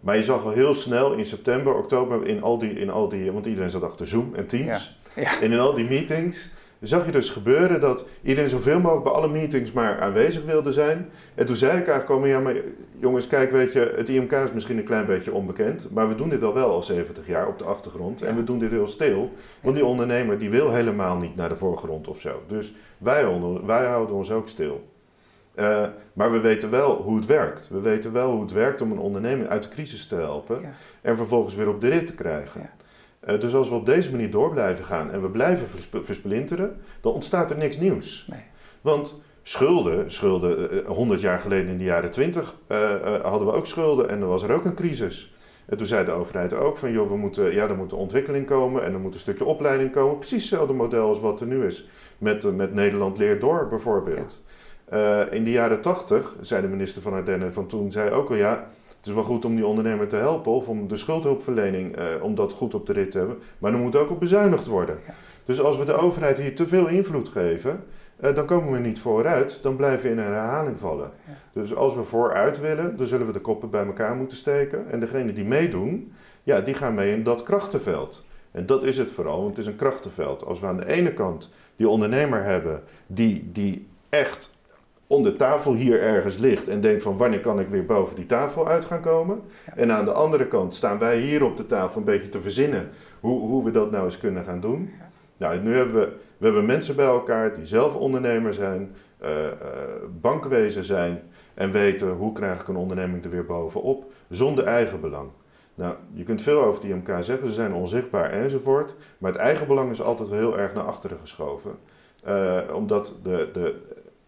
Maar je zag al heel snel in september, oktober, in al die, in al die want iedereen zat achter Zoom en Teams. Ja. En in al die meetings zag je dus gebeuren dat iedereen zoveel mogelijk bij alle meetings maar aanwezig wilde zijn. En toen zei ik eigenlijk komen, ja maar jongens, kijk weet je, het IMK is misschien een klein beetje onbekend, maar we doen dit al wel al 70 jaar op de achtergrond en we doen dit heel stil. Want die ondernemer die wil helemaal niet naar de voorgrond of zo. Dus wij, houden- wij houden ons ook stil. Eh, maar we weten wel hoe het werkt. We weten wel hoe het werkt om een onderneming uit de crisis te helpen Ja. en vervolgens weer op de rit te krijgen. Ja. Eh, dus als we op deze manier door blijven gaan en we blijven versp- versplinteren, dan ontstaat er niks nieuws. Nee. Want schulden, schulden eh, 100 jaar geleden in de jaren 20 eh, eh, hadden we ook schulden en dan was er ook een crisis. En toen zei de overheid ook van, joh, we moeten, ja, er moet ontwikkeling komen en er moet een stukje opleiding komen. Precies hetzelfde model als wat er nu is. Met, eh, met Nederland leert door bijvoorbeeld. Eh, in de jaren tachtig, zei de minister van Ardennen van toen, zei ook al ja, het is wel goed om die ondernemer te helpen of om de schuldhulpverlening, uh, om dat goed op de rit te hebben. Maar er moet ook op bezuinigd worden. Dus als we de overheid hier te veel invloed geven, uh, dan komen we niet vooruit. Dan blijven we in een herhaling vallen. Dus als we vooruit willen, dan zullen we de koppen bij elkaar moeten steken. En degenen die meedoen, ja, die gaan mee in dat krachtenveld. En dat is het vooral, want het is een krachtenveld. Als we aan de ene kant die ondernemer hebben die, die echt onder tafel hier ergens ligt en denkt van wanneer kan ik weer boven die tafel uit gaan komen. En aan de andere kant staan wij hier op de tafel een beetje te verzinnen hoe, hoe we dat nou eens kunnen gaan doen. Nou, nu hebben we, we hebben mensen bij elkaar die zelf ondernemer zijn, uh, uh, bankwezen zijn en weten hoe krijg ik een onderneming er weer bovenop zonder eigen belang. Nou, je kunt veel over die IMK zeggen, ze zijn onzichtbaar enzovoort, maar het eigen belang is altijd heel erg naar achteren geschoven. Uh, omdat de, de,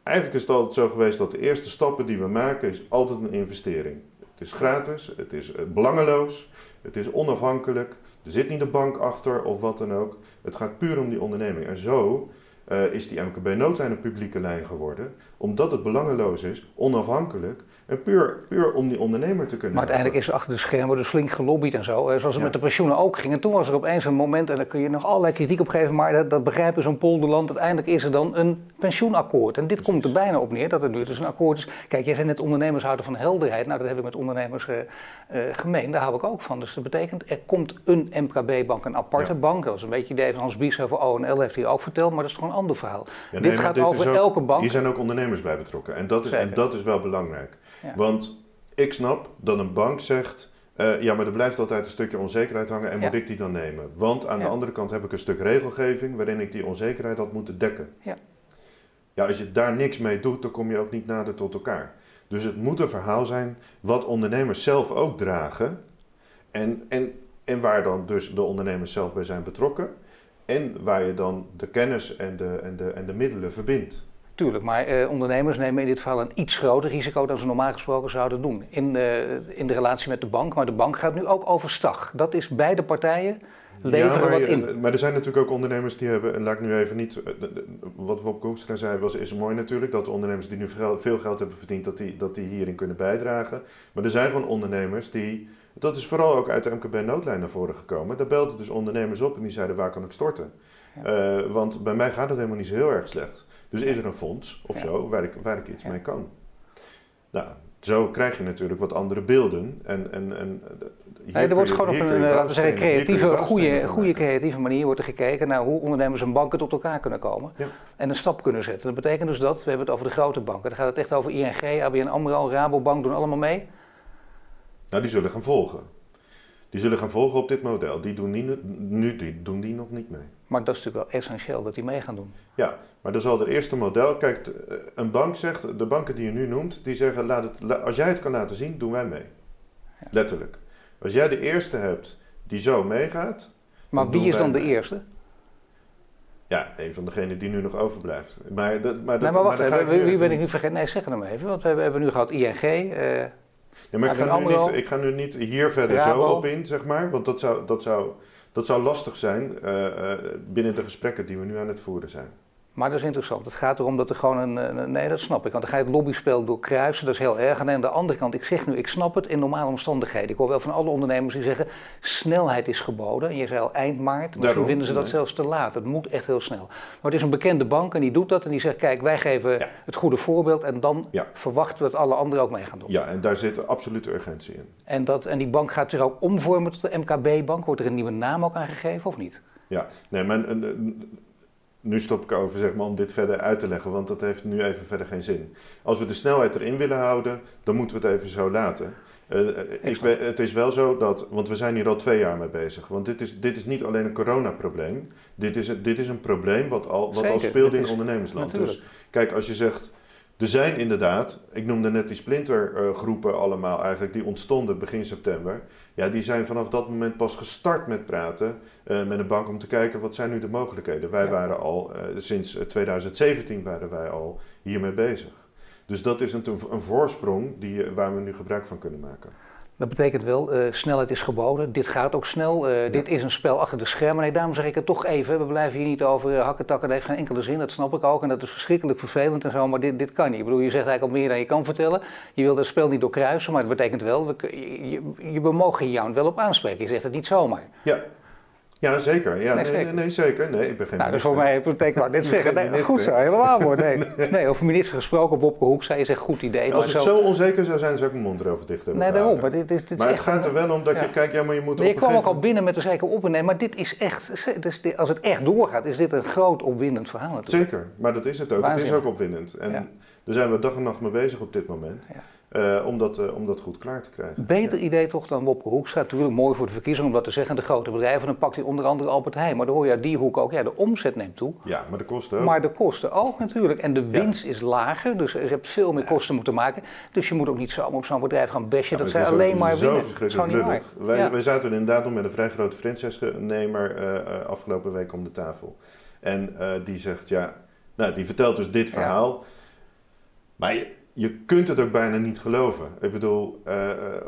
eigenlijk is het altijd zo geweest dat de eerste stappen die we maken is altijd een investering. Het is gratis, het is belangeloos, het is onafhankelijk, er zit niet een bank achter of wat dan ook. Het gaat puur om die onderneming. En zo uh, is die MKB-noodlijn een publieke lijn geworden, omdat het belangeloos is, onafhankelijk puur, puur om die ondernemer te kunnen Maar uiteindelijk is er achter de schermen dus flink gelobbyd en zo, zoals het ja. met de pensioenen ook ging. En toen was er opeens een moment, en daar kun je nog allerlei kritiek op geven, maar dat, dat begrijpen zo'n polderland, uiteindelijk is er dan een pensioenakkoord. En dit komt er bijna op neer, dat er nu dus een akkoord is. Kijk, jij zei net ondernemers houden van helderheid, nou dat heb ik met ondernemers uh, uh, gemeen, daar hou ik ook van. Dus dat betekent, er komt een MKB-bank, een aparte ja. bank, dat is een beetje het idee van Hans Bies over ONL, heeft hij ook verteld, maar dat is gewoon een ander verhaal. Ja, nee, dit gaat dit over ook, elke bank. Hier zijn ook ondernemers bij betrokken en dat is, en dat is wel belangrijk. Ja. Want ik snap dat een bank zegt. Uh, ja, maar er blijft altijd een stukje onzekerheid hangen en ja. moet ik die dan nemen? Want aan ja. de andere kant heb ik een stuk regelgeving waarin ik die onzekerheid had moeten dekken. Ja. ja, als je daar niks mee doet, dan kom je ook niet nader tot elkaar. Dus het moet een verhaal zijn wat ondernemers zelf ook dragen. En, en, en waar dan dus de ondernemers zelf bij zijn betrokken. En waar je dan de kennis en de, en de, en de middelen verbindt. Tuurlijk, maar eh, ondernemers nemen in dit geval een iets groter risico dan ze normaal gesproken zouden doen. In, uh, in de relatie met de bank, maar de bank gaat nu ook overstag. Dat is beide partijen leveren ja, maar, wat in. Maar er zijn natuurlijk ook ondernemers die hebben, en laat ik nu even niet, wat we op Koekstra zei was, is mooi natuurlijk, dat de ondernemers die nu veel geld hebben verdiend, dat die, dat die hierin kunnen bijdragen. Maar er zijn gewoon ondernemers die, dat is vooral ook uit de MKB-noodlijn naar voren gekomen, daar belden dus ondernemers op en die zeiden waar kan ik storten? Ja. Uh, want bij mij gaat het helemaal niet zo heel erg slecht. Dus is er een fonds of zo waar ik, waar ik iets mee kan. Nou, zo krijg je natuurlijk wat andere beelden. En, en, en nee, er wordt gewoon op een laten we zeggen, creatieve, goede, goede creatieve manier wordt er gekeken naar hoe ondernemers en banken tot elkaar kunnen komen. Ja. En een stap kunnen zetten. Dat betekent dus dat, we hebben het over de grote banken. Dan gaat het echt over ING, ABN AMRO, Rabobank, doen allemaal mee? Nou, die zullen gaan volgen. Die zullen gaan volgen op dit model. Die doen die, nu die, doen die nog niet mee. Maar dat is natuurlijk wel essentieel dat die mee gaan doen. Ja, maar dat is al het eerste model. Kijk, een bank zegt, de banken die je nu noemt, die zeggen, laat het, als jij het kan laten zien, doen wij mee. Ja. Letterlijk. Als jij de eerste hebt die zo meegaat. Maar wie is dan de eerste? Ja, een van degenen die nu nog overblijft. Maar, dat, maar, dat, nee, maar wacht, maar wie, wie ben ik nu vergeten? Nee, zeg het hem even. Want we hebben, hebben nu gehad ING. Uh, ja, maar ik ga, nu niet, ik ga nu niet hier verder Rabo. zo op in, zeg maar. Want dat zou, dat zou, dat zou lastig zijn uh, uh, binnen de gesprekken die we nu aan het voeren zijn. Maar dat is interessant. Het gaat erom dat er gewoon een, een nee, dat snap ik. Want dan ga je het lobbyspel doorkruisen, dat is heel erg. En aan de andere kant, ik zeg nu, ik snap het in normale omstandigheden. Ik hoor wel van alle ondernemers die zeggen, snelheid is geboden. En je zei al eind maart, misschien Daarom, vinden ze dat nee. zelfs te laat. Het moet echt heel snel. Maar het is een bekende bank en die doet dat. En die zegt, kijk, wij geven ja. het goede voorbeeld. En dan ja. verwachten we dat alle anderen ook mee gaan doen. Ja, en daar zit absolute urgentie in. En, dat, en die bank gaat zich ook omvormen tot de MKB-bank. Wordt er een nieuwe naam ook aan gegeven of niet? Ja, nee, maar nu stop ik over zeg maar, om dit verder uit te leggen, want dat heeft nu even verder geen zin. Als we de snelheid erin willen houden, dan moeten we het even zo laten. Uh, ik, het is wel zo dat, want we zijn hier al twee jaar mee bezig. Want dit is, dit is niet alleen een coronaprobleem. Dit is, dit is een probleem wat al, wat al speelde in ondernemersland. Natuurlijk. Dus kijk, als je zegt, er zijn inderdaad, ik noemde net die splintergroepen allemaal eigenlijk, die ontstonden begin september. Ja, die zijn vanaf dat moment pas gestart met praten uh, met een bank om te kijken wat zijn nu de mogelijkheden. Wij ja. waren al, uh, sinds 2017 waren wij al hiermee bezig. Dus dat is een, een voorsprong die, waar we nu gebruik van kunnen maken. Dat betekent wel, uh, snelheid is geboden. Dit gaat ook snel. Uh, Dit is een spel achter de schermen. Nee, daarom zeg ik het toch even. We blijven hier niet over uh, hakken takken. Dat heeft geen enkele zin. Dat snap ik ook. En dat is verschrikkelijk vervelend en zo. Maar dit, dit kan niet. Ik bedoel, je zegt eigenlijk al meer dan je kan vertellen. Je wil dat spel niet doorkruisen. Maar dat betekent wel, we, je, je, we mogen jou wel op aanspreken. Je zegt het niet zomaar. Ja, ja, zeker. Ja, nee, nee, nee, zeker. Nee, ik ben geen nou, dus voor mij betekent maar dit zeggen. Nee, goed zo, helemaal mooi. Nee. nee, over minister gesproken, Wopke Hoek zei, je zegt goed idee. Als het zo... onzeker zou zijn, zou ik mijn mond erover dicht hebben Nee, daarom. Maar, dit, dit, dit maar het gaat er wel om dat je, kijk, ja, maar je moet maar Je kwam ook al binnen met een zeker opnemen, maar dit is echt, dus als het echt doorgaat, is dit een groot opwindend verhaal natuurlijk. Zeker, maar dat is het ook. Het is ook opwindend. En daar zijn we dag en nacht mee bezig op dit moment. Ja. Uh, om, dat, uh, om dat goed klaar te krijgen. Beter idee toch dan Wopke Hoekstra. Natuurlijk mooi voor de verkiezingen om dat te zeggen. De grote bedrijven, dan pakt hij onder andere Albert Heijn. Maar dan hoor je uit die hoek ook, ja, de omzet neemt toe. Ja, maar de kosten ook. Maar de kosten ook natuurlijk. En de winst is lager, dus je hebt veel meer kosten moeten maken. Dus je moet ook niet zomaar op zo'n bedrijf gaan bashen. dat zij alleen maar zo winnen. Zo niet wij, wij zaten inderdaad nog met een vrij grote franchise-nemer uh, afgelopen week om de tafel. En die zegt, ja, nou, die vertelt dus dit verhaal. Maar je kunt het ook bijna niet geloven. Ik bedoel, uh,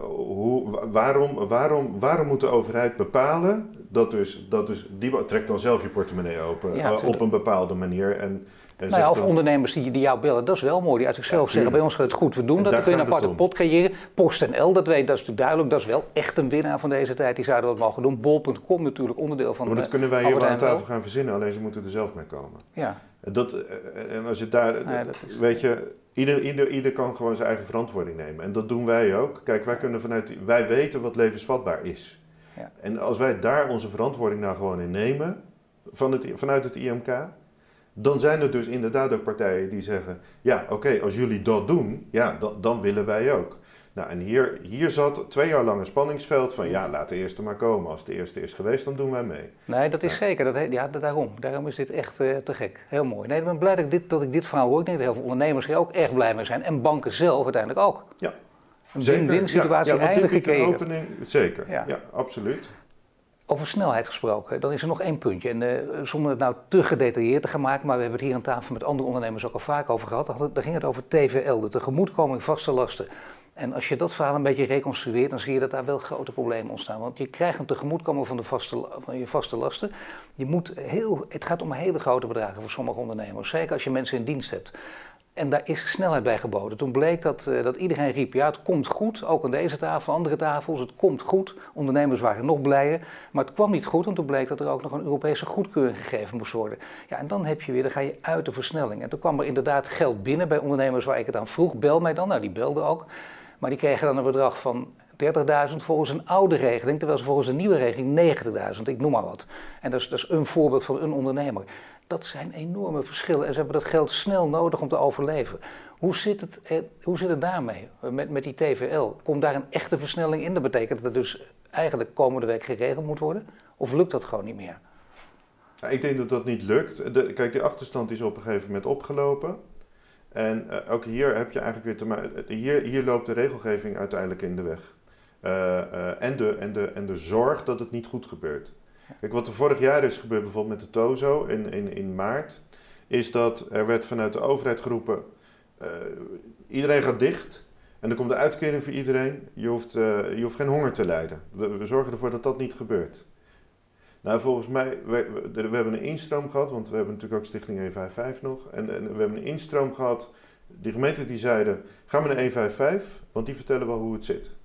hoe, waarom, waarom, waarom moet de overheid bepalen dat dus, dat dus die trekt dan zelf je portemonnee open ja, op een bepaalde manier en, en nou ja, of ondernemers die, die jou bellen, dat is wel mooi, die uit zichzelf zeggen, bij ons gaat het goed, we doen dat, dan kun je een aparte pot creëren. PostNL, dat weet, dat is natuurlijk duidelijk, dat is wel echt een winnaar van deze tijd, die zouden dat mogen doen. Bol.com natuurlijk onderdeel van Maar dat kunnen wij hier wel aan tafel gaan verzinnen, alleen ze moeten er zelf mee komen. Ja. Dat, en als je daar, weet je, Ieder, ieder, ieder kan gewoon zijn eigen verantwoording nemen. En dat doen wij ook. Kijk, wij, kunnen vanuit, wij weten wat levensvatbaar is. Ja. En als wij daar onze verantwoording nou gewoon in nemen, van het, vanuit het IMK, dan zijn er dus inderdaad ook partijen die zeggen: ja, oké, als jullie dat doen, ja, dan, dan willen wij ook. Nou, en hier, hier zat twee jaar lang een spanningsveld van ja, laat de eerste maar komen. Als de eerste is geweest, dan doen wij mee. Nee, dat is zeker. Dat, ja, daarom. Daarom is dit echt uh, te gek. Heel mooi. Nee, ik ben blij dat ik dit, dat ik dit verhaal hoor. Ik denk dat heel veel ondernemers hier ook erg blij mee zijn. En banken zelf uiteindelijk ook. Ja. Een win-win situatie ja, ja, eindelijk. Opening, zeker, ja. ja, absoluut. Over snelheid gesproken, dan is er nog één puntje. En uh, zonder het nou te gedetailleerd te gaan maken, maar we hebben het hier aan tafel met andere ondernemers ook al vaak over gehad. Dan ging het over TVL, de tegemoetkoming vaste lasten. En als je dat verhaal een beetje reconstrueert, dan zie je dat daar wel grote problemen ontstaan. Want je krijgt een tegemoetkomen van, de vaste, van je vaste lasten. Je moet heel, het gaat om hele grote bedragen voor sommige ondernemers. Zeker als je mensen in dienst hebt. En daar is snelheid bij geboden. Toen bleek dat, uh, dat iedereen riep, ja het komt goed, ook aan deze tafel, andere tafels, het komt goed. Ondernemers waren nog blijer, maar het kwam niet goed, want toen bleek dat er ook nog een Europese goedkeuring gegeven moest worden. Ja, en dan heb je weer, dan ga je uit de versnelling. En toen kwam er inderdaad geld binnen bij ondernemers waar ik het aan vroeg, bel mij dan, nou die belden ook. Maar die kregen dan een bedrag van 30.000 volgens een oude regeling, terwijl ze volgens een nieuwe regeling 90.000, ik noem maar wat. En dat is, dat is een voorbeeld van een ondernemer. Dat zijn enorme verschillen en ze hebben dat geld snel nodig om te overleven. Hoe zit het, eh, hoe zit het daarmee met, met die TVL? Komt daar een echte versnelling in? Dat betekent dat het dus eigenlijk komende week geregeld moet worden? Of lukt dat gewoon niet meer? ik denk dat dat niet lukt. Kijk, die achterstand is op een gegeven moment opgelopen. En uh, ook hier heb je eigenlijk weer te maken. Hier, hier loopt de regelgeving uiteindelijk in de weg. Uh, uh, en, de, en, de, en de zorg dat het niet goed gebeurt. Kijk, wat er vorig jaar is gebeurd, bijvoorbeeld met de TOZO in, in, in maart, is dat er werd vanuit de overheid geroepen: iedereen gaat dicht. En dan komt de uitkering voor iedereen. Je hoeft, je hoeft geen honger te lijden. We, we zorgen ervoor dat dat niet gebeurt. Nou, volgens mij, we, we, hebben een instroom gehad, want we hebben natuurlijk ook Stichting 155 nog. En, we hebben een instroom gehad. Die gemeenten die zeiden, ga maar naar 155, want die vertellen wel hoe het zit.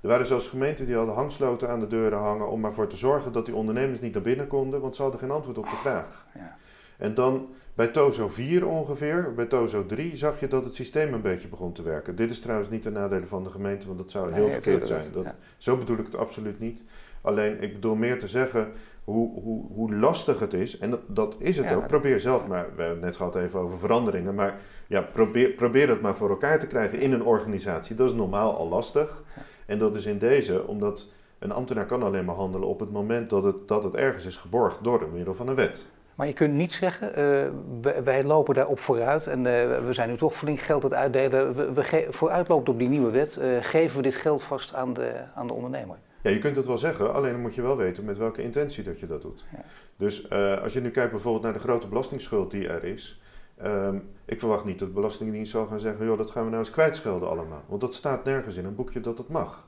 Er waren zelfs gemeenten die hadden hangsloten aan de deuren hangen om ervoor te zorgen dat die ondernemers niet naar binnen konden, want ze hadden geen antwoord op de vraag. Ja. En dan bij TOZO 4 ongeveer, bij TOZO 3 zag je dat het systeem een beetje begon te werken. Dit is trouwens niet de nadelen van de gemeente, want dat zou heel verkeerd zijn. Dat, Zo bedoel ik het absoluut niet. Alleen, ik bedoel meer te zeggen hoe, hoe, hoe lastig het is. En dat, dat is het ook. Probeer zelf maar. We hebben het net gehad even over veranderingen. Maar ja, probeer, probeer het maar voor elkaar te krijgen in een organisatie. Dat is normaal al lastig. En dat is in deze, omdat een ambtenaar kan alleen maar handelen op het moment dat het, dat het ergens is geborgd door middel van een wet. Maar je kunt niet zeggen, uh, wij, lopen daarop vooruit en uh, we zijn nu toch flink geld aan het uitdelen. We, we vooruitlopend op die nieuwe wet, uh, geven we dit geld vast aan de, aan de ondernemer. Ja, je kunt het wel zeggen, alleen dan moet je wel weten met welke intentie dat je dat doet. Ja. Dus uh, als je nu kijkt bijvoorbeeld naar de grote belastingsschuld die er is. Um, ik verwacht niet dat de Belastingdienst zal gaan zeggen, joh, dat gaan we nou eens kwijtschelden allemaal. Want dat staat nergens in een boekje dat het mag.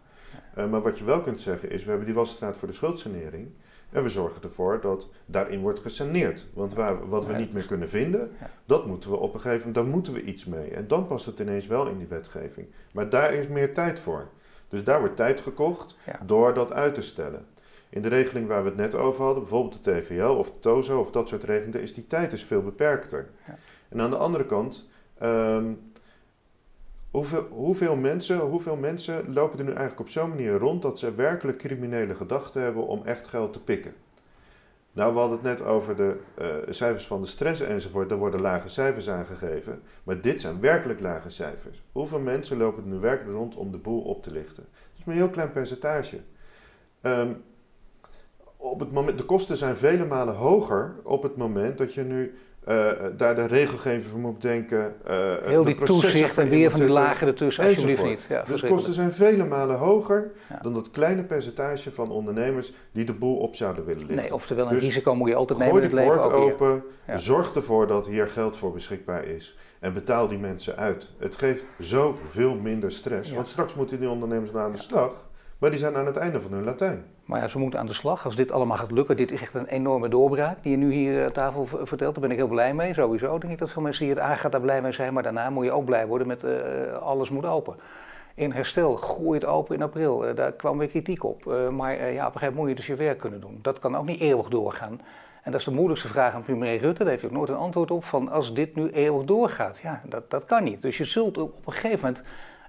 Uh, maar wat je wel kunt zeggen is, we hebben die wasstraat voor de schuldsanering. En we zorgen ervoor dat daarin wordt gesaneerd. Want waar, wat we niet meer kunnen vinden, dat moeten we op een gegeven moment, daar moeten we iets mee. En dan past het ineens wel in die wetgeving. Maar daar is meer tijd voor. Dus daar wordt tijd gekocht door dat uit te stellen. In de regeling waar we het net over hadden, bijvoorbeeld de TVL of TOZO of dat soort regelingen, is die tijd dus veel beperkter. Ja. En aan de andere kant, um, hoeveel, hoeveel, mensen, hoeveel mensen lopen er nu eigenlijk op zo'n manier rond dat ze werkelijk criminele gedachten hebben om echt geld te pikken? Nou, we hadden het net over de uh, cijfers van de stress enzovoort. Daar worden lage cijfers aangegeven. Maar dit zijn werkelijk lage cijfers. Hoeveel mensen lopen er nu werkelijk rond om de boel op te lichten? Dat is maar een heel klein percentage. Um, op het moment, de kosten zijn vele malen hoger op het moment dat je nu uh, daar de regelgeving voor moet denken. Uh, Heel die toezicht en weer van die lagen ertussen, alsjeblieft niet. Ja, dus de kosten zijn vele malen hoger dan dat kleine percentage van ondernemers die de boel op zouden willen lichten. Nee, oftewel een dus risico moet je altijd nemen in het leven. Gooi de poort open, zorg ervoor dat hier geld voor beschikbaar is. En betaal die mensen uit. Het geeft zoveel minder stress. Want straks moeten die ondernemers naar aan de slag. Maar die zijn aan het einde van hun Latijn. Maar ja, ze moeten aan de slag. Als dit allemaal gaat lukken, dit is echt een enorme doorbraak die je nu hier aan tafel vertelt. Daar ben ik heel blij mee. Sowieso denk ik dat veel mensen die het aangaan daar blij mee zijn. Maar daarna moet je ook blij worden met uh, alles moet open. In herstel, het open in april. Uh, daar kwam weer kritiek op. Maar ja, op een gegeven moment moet je dus je werk kunnen doen. Dat kan ook niet eeuwig doorgaan. En dat is de moeilijkste vraag aan premier Rutte. Daar heeft hij ook nooit een antwoord op. Van als dit nu eeuwig doorgaat, ja, dat, dat kan niet. Dus je zult op een gegeven moment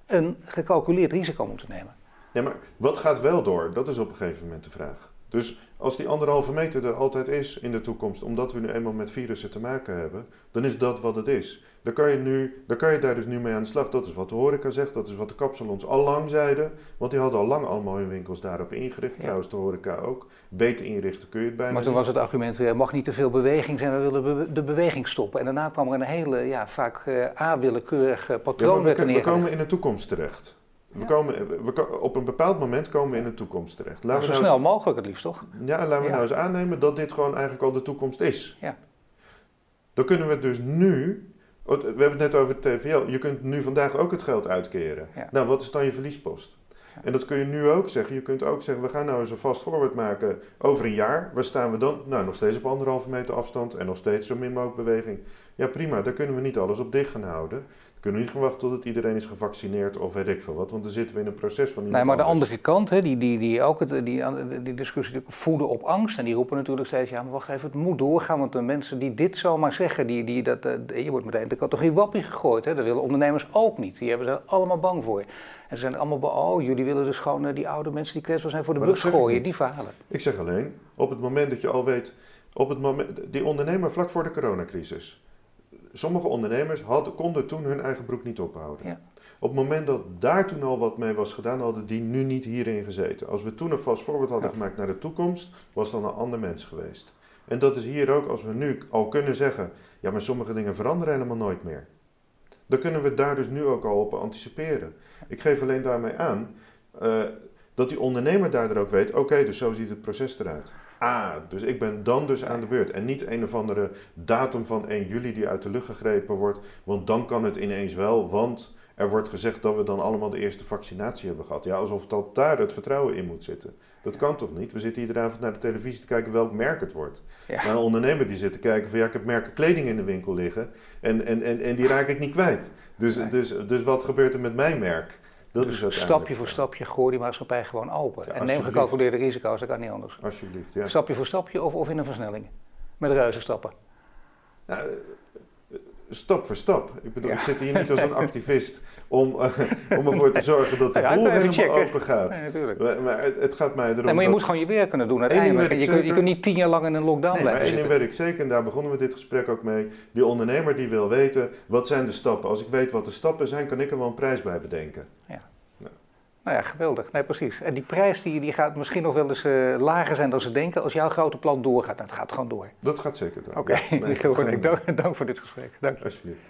een gecalculeerd risico moeten nemen. Nee, maar wat gaat wel door? Dat is op een gegeven moment de vraag. Dus als die anderhalve meter er altijd is in de toekomst, omdat we nu eenmaal met virussen te maken hebben, dan is dat wat het is. Dan kan je, nu, dan kan je daar dus nu mee aan de slag. Dat is wat de horeca zegt, dat is wat de kapsalons al lang zeiden. Want die hadden al lang allemaal hun winkels daarop ingericht. Trouwens, de horeca ook. Beter inrichten kun je het bijna Maar toen was het argument weer, er mag niet te veel beweging zijn, we willen de beweging stoppen. En daarna kwam er een hele, ja, vaak uh, a-willekeurig patroon ja, we, we komen in de toekomst terecht. We komen, we, op een bepaald moment komen we in de toekomst terecht. Laten zo nou snel mogelijk het liefst, toch? Ja, laten we nou eens aannemen dat dit gewoon eigenlijk al de toekomst is. Ja. Dan kunnen we dus nu... We hebben het net over het TVL. Je kunt nu vandaag ook het geld uitkeren. Nou, wat is dan je verliespost? En dat kun je nu ook zeggen. Je kunt ook zeggen, we gaan nou eens een vast voorbeeld maken over een jaar. Waar staan we dan? Nou, nog steeds op anderhalve meter afstand en nog steeds zo min mogelijk beweging. Ja, prima. Daar kunnen we niet alles op dicht gaan houden kunnen we niet gewoon wachten tot iedereen is gevaccineerd of weet ik veel wat, want dan zitten we in een proces van... Nee, maar de andere kant, hè, die, die, die, ook het, die, die discussie voeden op angst, en die roepen natuurlijk steeds, ja, maar wacht even, het moet doorgaan, want de mensen die dit zomaar zeggen, die, die, dat, eh, je wordt meteen de categorie wappie gegooid, hè, dat willen ondernemers ook niet, die hebben er allemaal bang voor. En ze zijn allemaal oh, jullie willen dus gewoon eh, die oude mensen die kwetsbaar zijn voor de bus gooien, die verhalen. Ik zeg alleen, op het moment dat je al weet, op het moment, die ondernemer vlak voor de coronacrisis sommige ondernemers hadden, konden toen hun eigen broek niet ophouden. Ja. Op het moment dat daar toen al wat mee was gedaan, hadden die nu niet hierin gezeten. Als we toen een vast voorbeeld hadden gemaakt naar de toekomst, was dan een ander mens geweest. En dat is hier ook, als we nu al kunnen zeggen, ja maar sommige dingen veranderen helemaal nooit meer. Dan kunnen we daar dus nu ook al op anticiperen. Ik geef alleen daarmee aan uh, dat die ondernemer daardoor ook weet, oké, dus zo ziet het proces eruit. Ah, dus ik ben dan dus aan de beurt. En niet een of andere datum van 1 juli die uit de lucht gegrepen wordt. Want dan kan het ineens wel, want er wordt gezegd dat we dan allemaal de eerste vaccinatie hebben gehad. Ja, alsof dat daar het vertrouwen in moet zitten. Dat kan toch niet? We zitten iedere avond naar de televisie te kijken welk merk het wordt. Ja. Maar een ondernemer die zit te kijken van ja, ik heb merken kleding in de winkel liggen en, en, en, en die raak ik niet kwijt. Dus, dus, dus wat gebeurt er met mijn merk? Dat dus is stapje voor stapje gooi die maatschappij gewoon open. en neem gecalculeerde risico's, dat kan niet anders. Alsjeblieft, ja. Stapje voor stapje of, of in een versnelling. Met reuzen stappen. Nou, stap voor stap. Ik bedoel, ik zit hier niet als een activist om, uh, om ervoor te zorgen dat de ja, boel helemaal open gaat. Nee, natuurlijk. Maar, maar het, het, gaat mij erom. Nee, maar je moet gewoon je werk kunnen doen uiteindelijk. Je, kun, je kunt niet tien jaar lang in een lockdown nee, blijven. Maar één ding weet ik zeker, en daar begonnen we dit gesprek ook mee. Die ondernemer die wil weten, wat zijn de stappen? Als ik weet wat de stappen zijn, kan ik er wel een prijs bij bedenken. Ja. Nou ja, geweldig. Nee, precies. En die prijs die, die gaat misschien nog wel eens uh, lager zijn dan ze denken als jouw grote plan doorgaat. Dat gaat gewoon door. Dat gaat zeker door. Oké, okay. nee, dank, dank voor dit gesprek. Dank. Alsjeblieft.